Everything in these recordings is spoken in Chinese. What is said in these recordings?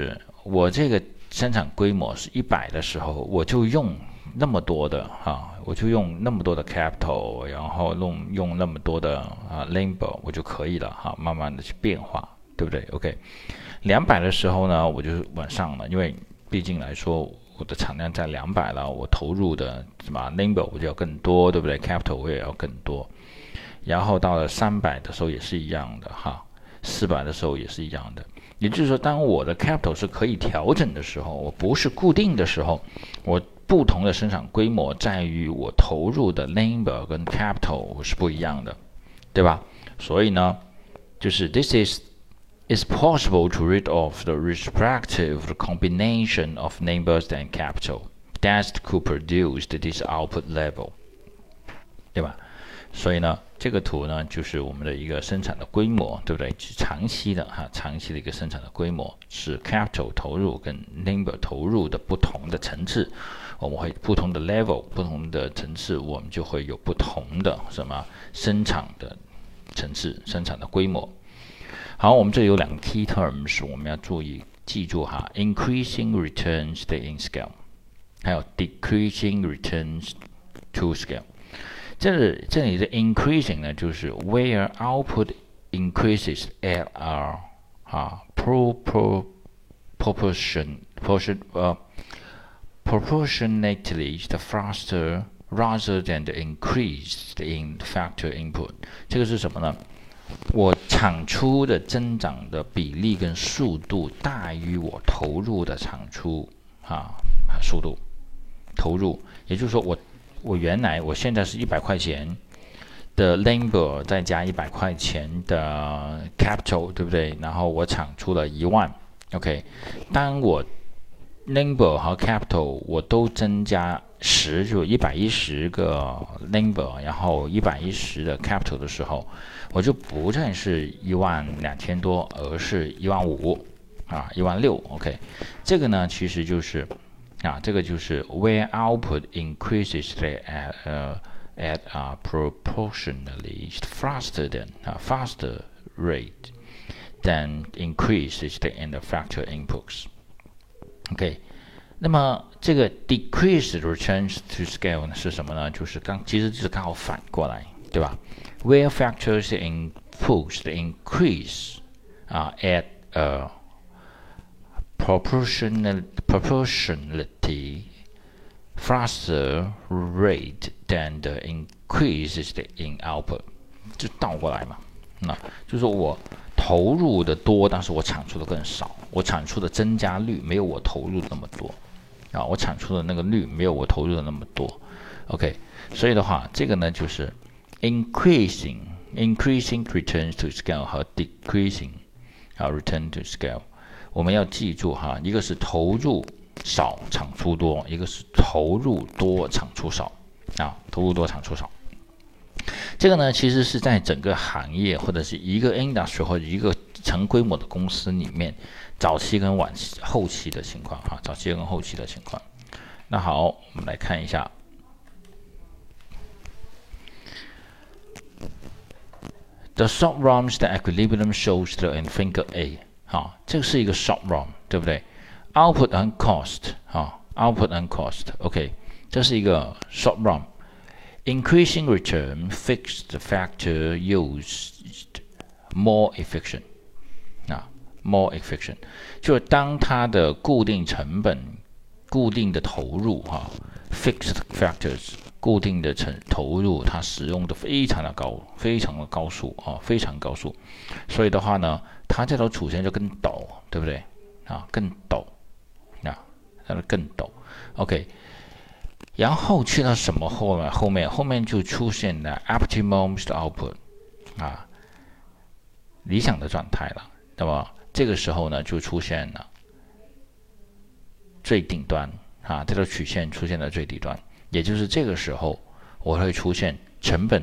是我这个生产规模是一百的时候，我就用那么多的哈，我就用那么多的 capital，然后弄用那么多的啊 labor，我就可以了哈，慢慢的去变化，对不对？OK，两百的时候呢，我就往上了，因为毕竟来说，我的产量在两百了，我投入的什么 labor 我就要更多，对不对？capital 我也要更多，然后到了三百的时候也是一样的哈，四百的时候也是一样的。也就是说，当我的 capital 是可以调整的时候，我不是固定的时候，我不同的生产规模在于我投入的 labor 跟 capital 是不一样的，对吧？所以呢，就是 this is is possible to rid of the respective combination of numbers and capital that could produce this output level，对吧？所以呢，这个图呢，就是我们的一个生产的规模，对不对？是长期的哈，长期的一个生产的规模是 capital 投入跟 labor 投入的不同的层次，我们会不同的 level，不同的层次，我们就会有不同的什么生产的层次、生产的规模。好，我们这有两个 key terms，我们要注意记住哈：increasing returns in scale，还有 decreasing returns to scale。这里这里的 increasing 呢，就是 where output increases at a 啊 pro pro proportion proportion 呃 proportionately the faster rather than the increase in factor input。这个是什么呢？我产出的增长的比例跟速度大于我投入的产出啊速度投入，也就是说我。 我原来我现在是一百块钱的 labor 再加一百块钱的 capital，对不对？然后我产出了一万，OK。当我 labor 和 capital 我都增加十，就一百一十个 labor，然后一百一十的 capital 的时候，我就不再是一万两千多，而是一万五啊，一万六，OK。这个呢，其实就是。啊，这个就是 where output increases at 呃 at a proportionally faster than 啊 faster rate than increases in the factor inputs。OK，那么这个 decreased returns to scale 呢是什么呢？就是刚其实就是刚好反过来，对吧？Where factors inputs increase 啊 at a proportional proportionality faster rate than the increases in output，就倒过来嘛，那就是我投入的多，但是我产出的更少，我产出的增加率没有我投入的那么多，啊，我产出的那个率没有我投入的那么多，OK，所以的话，这个呢就是 increasing increasing returns to scale 和 decreasing 啊 return to scale。 我们要记住哈，一个是投入少产出多，一个是投入多产出少啊，投入多产出少。这个呢，其实是在整个行业或者是一个 industry 或者一个成规模的公司里面，早期跟晚期、后期的情况哈，早期跟后期的情况。那好，我们来看一下，the short runs the equilibrium shows the in finger A。啊，这个是一个 short run，对不对？Output and cost，啊，output and cost，OK，这是一个 short run。Increasing return fixed factor used more efficient，啊，more efficient，就是当它的固定成本、固定的投入，哈，fixed factors， 固定的成投入，它使用的非常的高，非常的高速，啊，非常高速，所以的话呢。它这条曲线就更陡，对不对？啊，更陡，啊，它更陡。OK，然后去到什么后面？后面后面就出现了 optimum output，啊，理想的状态了。那么这个时候呢，就出现了最顶端，啊，这条曲线出现了最底端，也就是这个时候我会出现成本，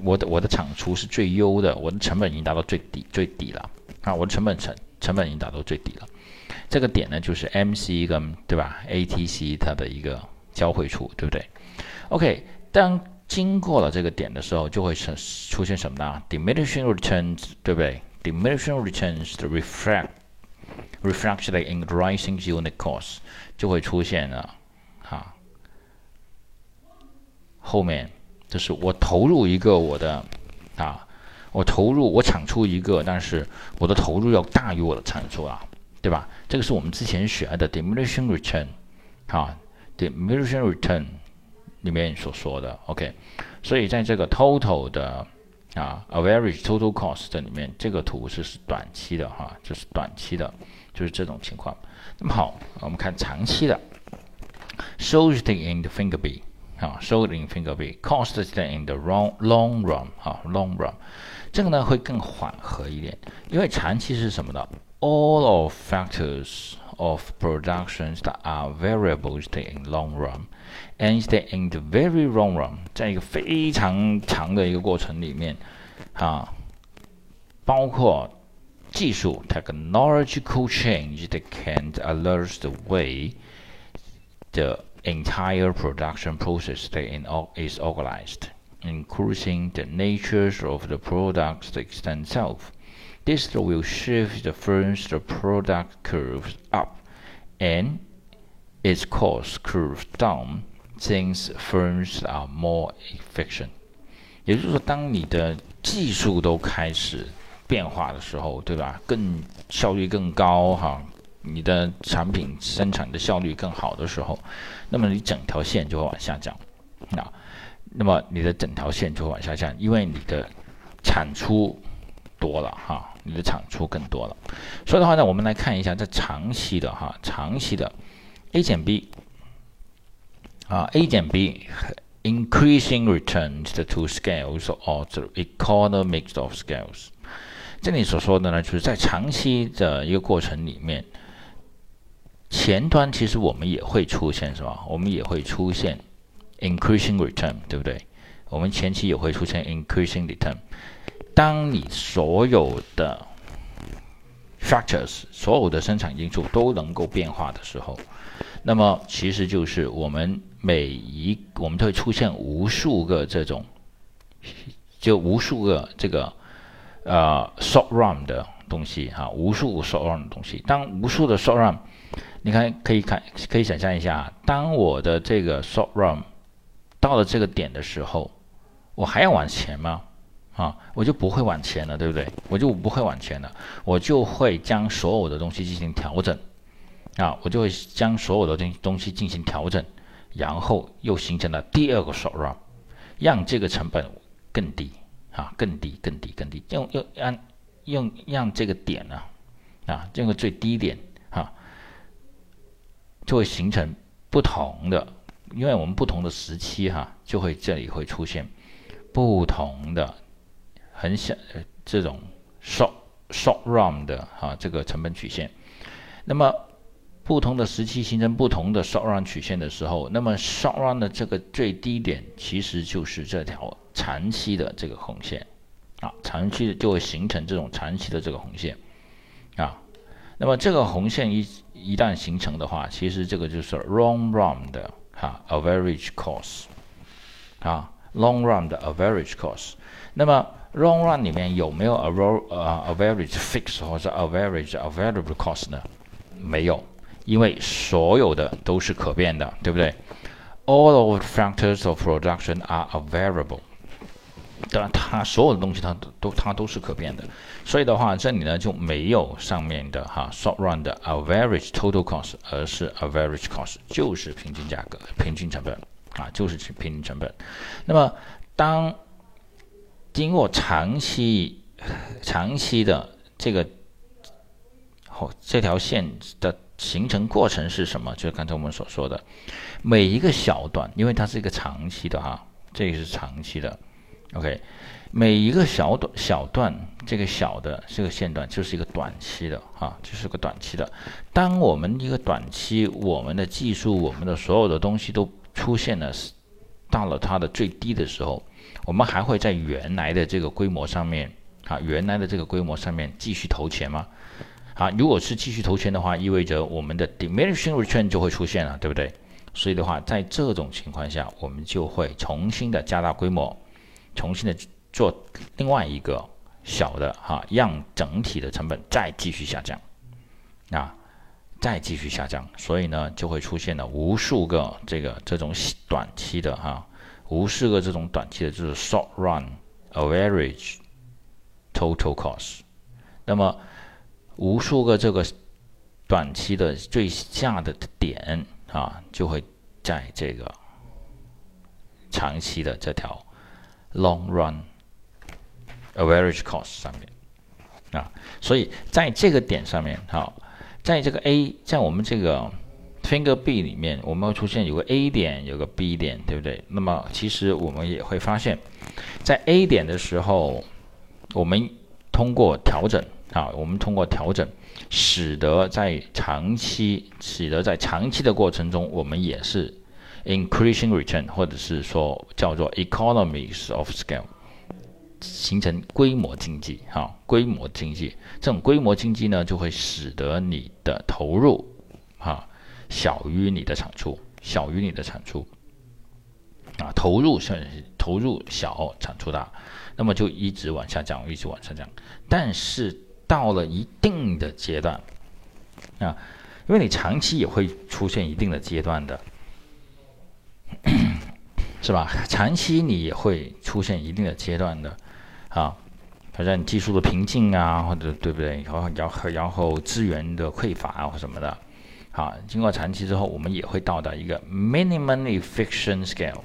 我的我的产出是最优的，我的成本已经达到最底最底了。啊，我的成本成成本已经达到最低了，这个点呢就是 MC 跟对吧 ATC 它的一个交汇处，对不对？OK，当经过了这个点的时候，就会出出现什么呢？Diminishing returns，对不对？Diminishing returns reflect reflected in rising unit cost，就会出现了哈。后面就是我投入一个我的啊，我投入我产出一个，但是我的投入要大于我的产出啊，对吧？这个是我们之前学的 diminishing return，哈，diminishing return 里面所说的 OK，所以在这个 total 的啊，average total cost 里面，这个图是是短期的哈，这是短期的，就是这种情况。那么好，我们看长期的，showed in the finger B。啊，showed in finger B，cost in the long long run，啊，long run，这个呢会更缓和一点，因为长期是什么呢？All of factors of productions that are variables in long run, and in the very long run，在一个非常长的一个过程里面，啊，包括技术 technological change that can alert the way the entire production process is organized, including the nature of the products themselves. This will shift the firm's product curve up and its cost curve down since firms are more efficient. 也就是说，当你的技术都开始变化的时候，对吧？更效率更高，哈，你的产品生产的效率更好的时候， 那么你整条线就会往下降，啊，那么你的整条线就会往下降，因为你的产出多了哈，你的产出更多了。所以的话呢，我们来看一下这长期的哈，长期的 A 减 B 啊，A 减 B increasing returns the two scales or the economics of scales。这里所说的呢，就是在长期的一个过程里面。前端其实我们也会出现什么？我们也会出现 increasing return，对不对？我们前期也会出现 increasing return。当你所有的 factors，所有的生产因素都能够变化的时候，那么其实就是我们每一我们都会出现无数个这种，就无数个这个呃 short run 的东西哈，无数 short run 的东西。当无数的 short run 你看，可以看，可以想象一下，当我的这个 short run 到了这个点的时候，我还要往前吗？啊，我就不会往前了，对不对？我就不会往前了，我就会将所有的东西进行调整，啊，我就会将所有的东东西进行调整，然后又形成了第二个 short run，让这个成本更低，啊，更低，更低，更低，用用让用让这个点呢，啊，这个最低点。就会形成不同的，因为我们不同的时期哈，就会这里会出现不同的很小这种 short short run 的哈这个成本曲线。那么不同的时期形成不同的 short run 曲线的时候，那么 short run 的这个最低点其实就是这条长期的这个红线啊，长期的就会形成这种长期的这个红线啊。那么这个红线一一旦形成的话，其实这个就是 long run 的哈 average cost 啊 long run 的 average cost。那么 long run 里面有没有 a ro 呃 average fixed 或者 average available cost 呢？没有，因为所有的都是可变的，对不对？All of factors of production are available.。当然，它所有的东西它都它都是可变的，所以的话，这里呢就没有上面的哈 short run 的 average total cost，而是 average cost，就是平均价格、平均成本啊，就是平均成本。那么，当经过长期、长期的这个后这条线的形成过程是什么？就是刚才我们所说的每一个小段，因为它是一个长期的哈，这个是长期的。OK，每一个小段小段，这个小的这个线段就是一个短期的哈，就是个短期的。当我们一个短期，我们的技术，我们的所有的东西都出现了，到了它的最低的时候，我们还会在原来的这个规模上面啊，原来的这个规模上面继续投钱吗？啊，如果是继续投钱的话，意味着我们的 diminishing return 就会出现了，对不对？所以的话，在这种情况下，我们就会重新的加大规模。重新的做另外一个小的哈，让整体的成本再继续下降啊，再继续下降，所以呢，就会出现了无数个这个这种短期的哈，无数个这种短期的，就是 short run average total cost。那么无数个这个短期的最下的点啊，就会在这个长期的这条 long run average cost 上面。啊，所以在这个点上面，好，在这个 A，在我们这个 finger B 里面，我们会出现有个 A 点，有个 B 点，对不对？那么其实我们也会发现，在 A 点的时候，我们通过调整，啊，我们通过调整，使得在长期，使得在长期的过程中，我们也是 increasing return，或者是说叫做 economies of scale。形成规模经济，哈，规模经济，这种规模经济呢，就会使得你的投入，哈，小于你的产出，小于你的产出，啊，投入是投入小，产出大，那么就一直往下降，一直往下降。但是到了一定的阶段，啊，因为你长期也会出现一定的阶段的。是吧？长期你也会出现一定的阶段的，啊，反正技术的瓶颈啊，或者对不对？然后然后然后资源的匮乏啊或什么的，好，经过长期之后，我们也会到达一个 minimum efficient scale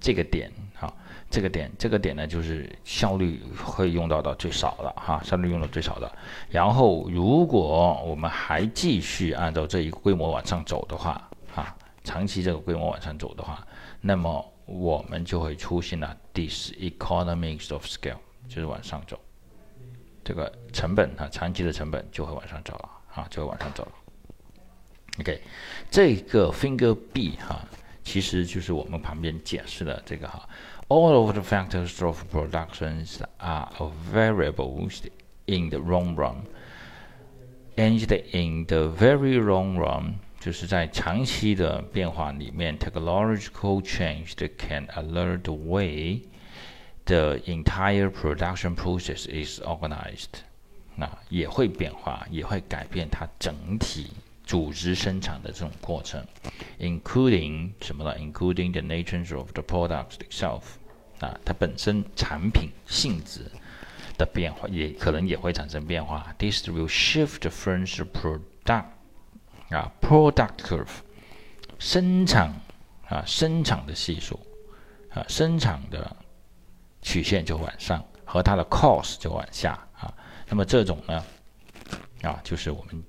这个点，哈，这个点，这个点呢，就是效率会用到到最少的，哈，效率用到最少的。然后如果我们还继续按照这一个规模往上走的话，啊，长期这个规模往上走的话。那么我们就会出现了 this economies of scale，就是往上走，这个成本啊，长期的成本就会往上走了啊，就会往上走了。OK，这个 finger B 哈，其实就是我们旁边解释的这个哈，all of the factors of productions are variables in the long run，and in the very long run。 就是在长期的变化里面，technological change that can alert the way the entire production process is organized，那也会变化，也会改变它整体组织生产的这种过程，including 什么呢？including the nature of the product itself，啊，它本身产品性质的变化也可能也会产生变化。This will shift the firm's product 啊，product curve，生产啊，生产的系数啊，生产的曲线就往上，和它的 cost 就往下啊。那么这种呢，啊，就是我们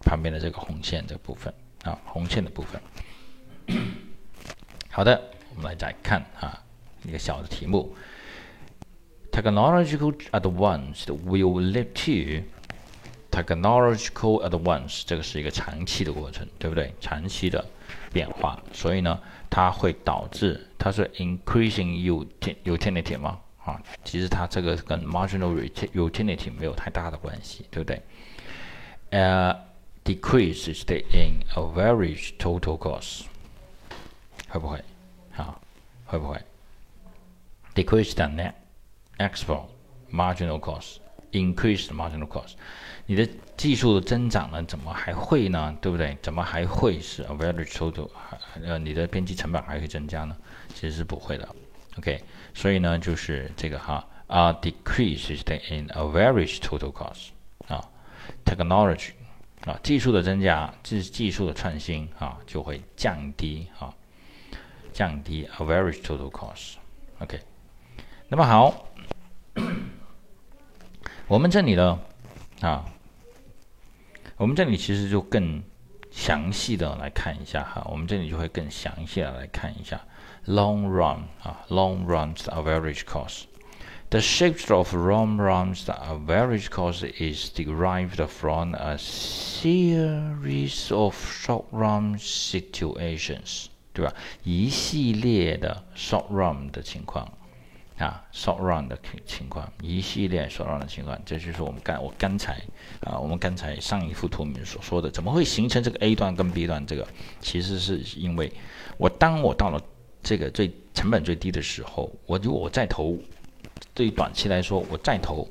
旁边的这个红线这部分啊，红线的部分。好的，我们来再看啊，一个小的题目：technological advance will lead to Technological advance，这个是一个长期的过程，对不对？长期的变化，所以呢，它会导致它是 increasing utility 吗？啊，其实它这个跟 marginal utility 没有太大的关系，对不对？呃，decreases the in average total cost，会不会？啊，会不会？decrease the net export marginal cost Increase the marginal cost。你的技术的增长呢？怎么还会呢？对不对？怎么还会是 average total？呃，你的边际成本还会增加呢？其实是不会的。OK，所以呢，就是这个哈啊，decrease is the in average total cost 啊，technology 啊，技术的增加，技技术的创新啊，就会降低啊，降低 average total cost。OK，那么好，我们这里呢啊。我们这里其实就更详细的来看一下哈，我们这里就会更详细的来看一下 long run 啊，long runs average cost。The shape of long runs average cost is derived from a series of short run situations，对吧？一系列的 short run 的情况。啊，short run 的情情况，一系列 short run 的情况，这就是我们刚我刚才啊，我们刚才上一幅图里面所说的，怎么会形成这个 A 段跟 B 段？这个其实是因为我当我到了这个最成本最低的时候，我如果我再投，对于短期来说，我再投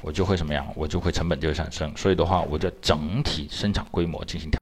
我就会什么样？我就会成本就会上升。所以的话，我就整体生产规模进行调。